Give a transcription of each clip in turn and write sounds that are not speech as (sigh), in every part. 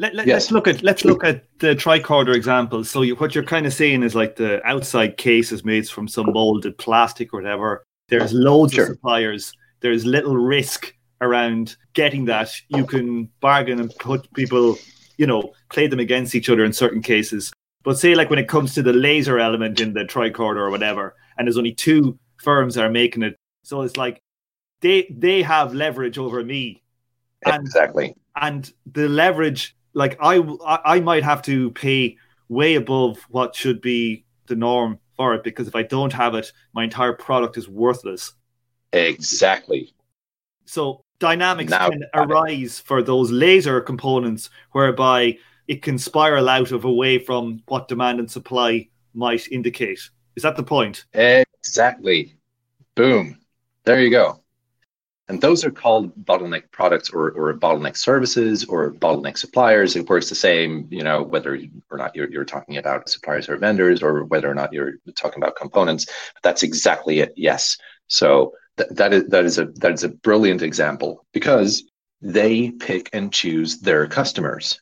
Let, let, yes. Let's look at let's look at the tricorder example. So you, what you're kind of saying is like the outside case is made from some molded plastic or whatever. There's loads sure. of suppliers. There's little risk around getting that. You can bargain and put people, you know, play them against each other in certain cases. But say like when it comes to the laser element in the tricorder or whatever, and there's only two firms that are making it, so it's like they they have leverage over me. And, exactly. And the leverage like I I might have to pay way above what should be the norm for it because if I don't have it, my entire product is worthless. Exactly. So dynamics now, can arise for those laser components whereby it can spiral out of away from what demand and supply might indicate. Is that the point? Exactly. Boom. There you go. And those are called bottleneck products or, or bottleneck services or bottleneck suppliers. It works the same, you know, whether or not you're, you're talking about suppliers or vendors or whether or not you're talking about components. But that's exactly it. Yes. So th- that is that is a that is a brilliant example because they pick and choose their customers,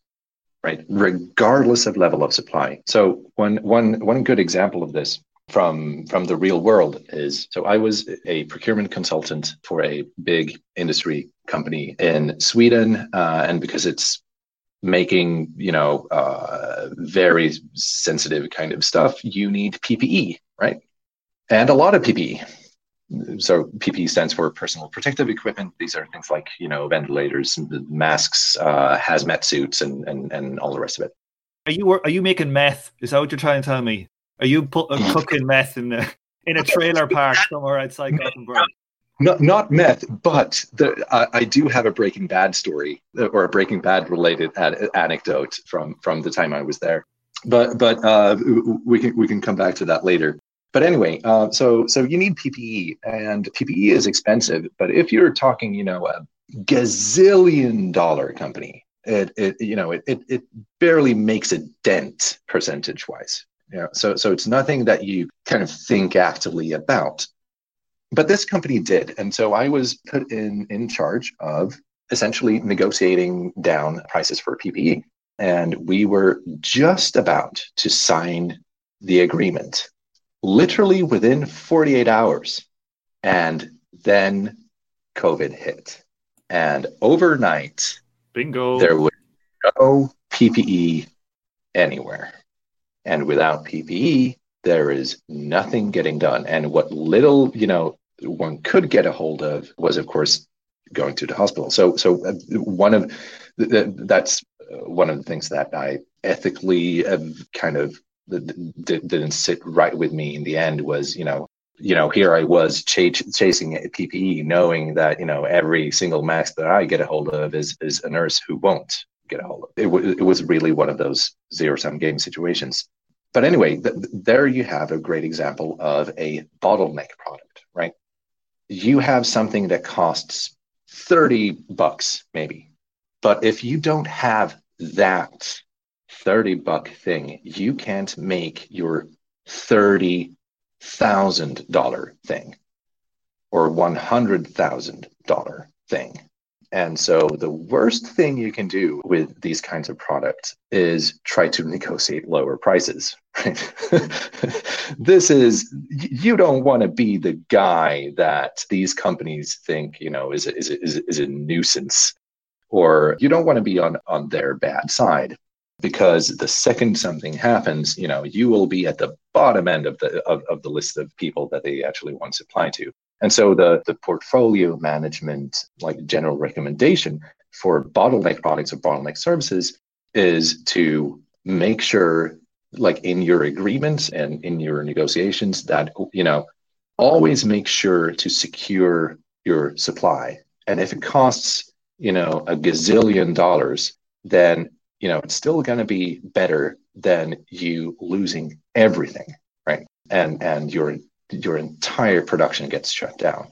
right? Regardless of level of supply. So one one one good example of this from from the real world is so I was a procurement consultant for a big industry company in Sweden, uh, and because it's making you know uh, very sensitive kind of stuff, you need PPE, right? And a lot of PPE. So PPE stands for personal protective equipment. These are things like you know ventilators, masks, uh, hazmat suits, and and and all the rest of it. Are you are you making meth? Is that what you're trying to tell me? Are you put, uh, (laughs) cooking meth in the in a trailer park somewhere outside Gothenburg? Not not meth, but the, uh, I do have a Breaking Bad story uh, or a Breaking Bad related ad- anecdote from from the time I was there. But but uh, we can we can come back to that later. But anyway, uh, so so you need PPE, and PPE is expensive. But if you're talking, you know, a gazillion dollar company, it, it you know it, it, it barely makes a dent percentage wise yeah. So so it's nothing that you kind of think actively about. But this company did. And so I was put in in charge of essentially negotiating down prices for PPE. And we were just about to sign the agreement, literally within 48 hours. And then COVID hit. And overnight, bingo, there was no PPE anywhere. And without PPE, there is nothing getting done. And what little, you know, one could get a hold of was, of course, going to the hospital. So, so uh, one of that's one of the things that I ethically kind of didn't sit right with me in the end was, you know, you know, here I was ch- chasing PPE, knowing that you know every single mask that I get a hold of is is a nurse who won't get a hold of. It, w- it was really one of those zero sum game situations but anyway, th- there you have a great example of a bottleneck product, right? You have something that costs 30 bucks, maybe. But if you don't have that 30 buck thing, you can't make your $30,000 thing or $100,000 thing. And so the worst thing you can do with these kinds of products is try to negotiate lower prices. (laughs) Right? this is you don't want to be the guy that these companies think, you know, is a, is a, is a, is a nuisance or you don't want to be on on their bad side because the second something happens, you know, you will be at the bottom end of the of, of the list of people that they actually want to supply to. And so the, the portfolio management, like general recommendation for bottleneck products or bottleneck services is to make sure, like in your agreements and in your negotiations, that, you know, always make sure to secure your supply. And if it costs, you know, a gazillion dollars, then, you know, it's still going to be better than you losing everything, right? And, and your your entire production gets shut down.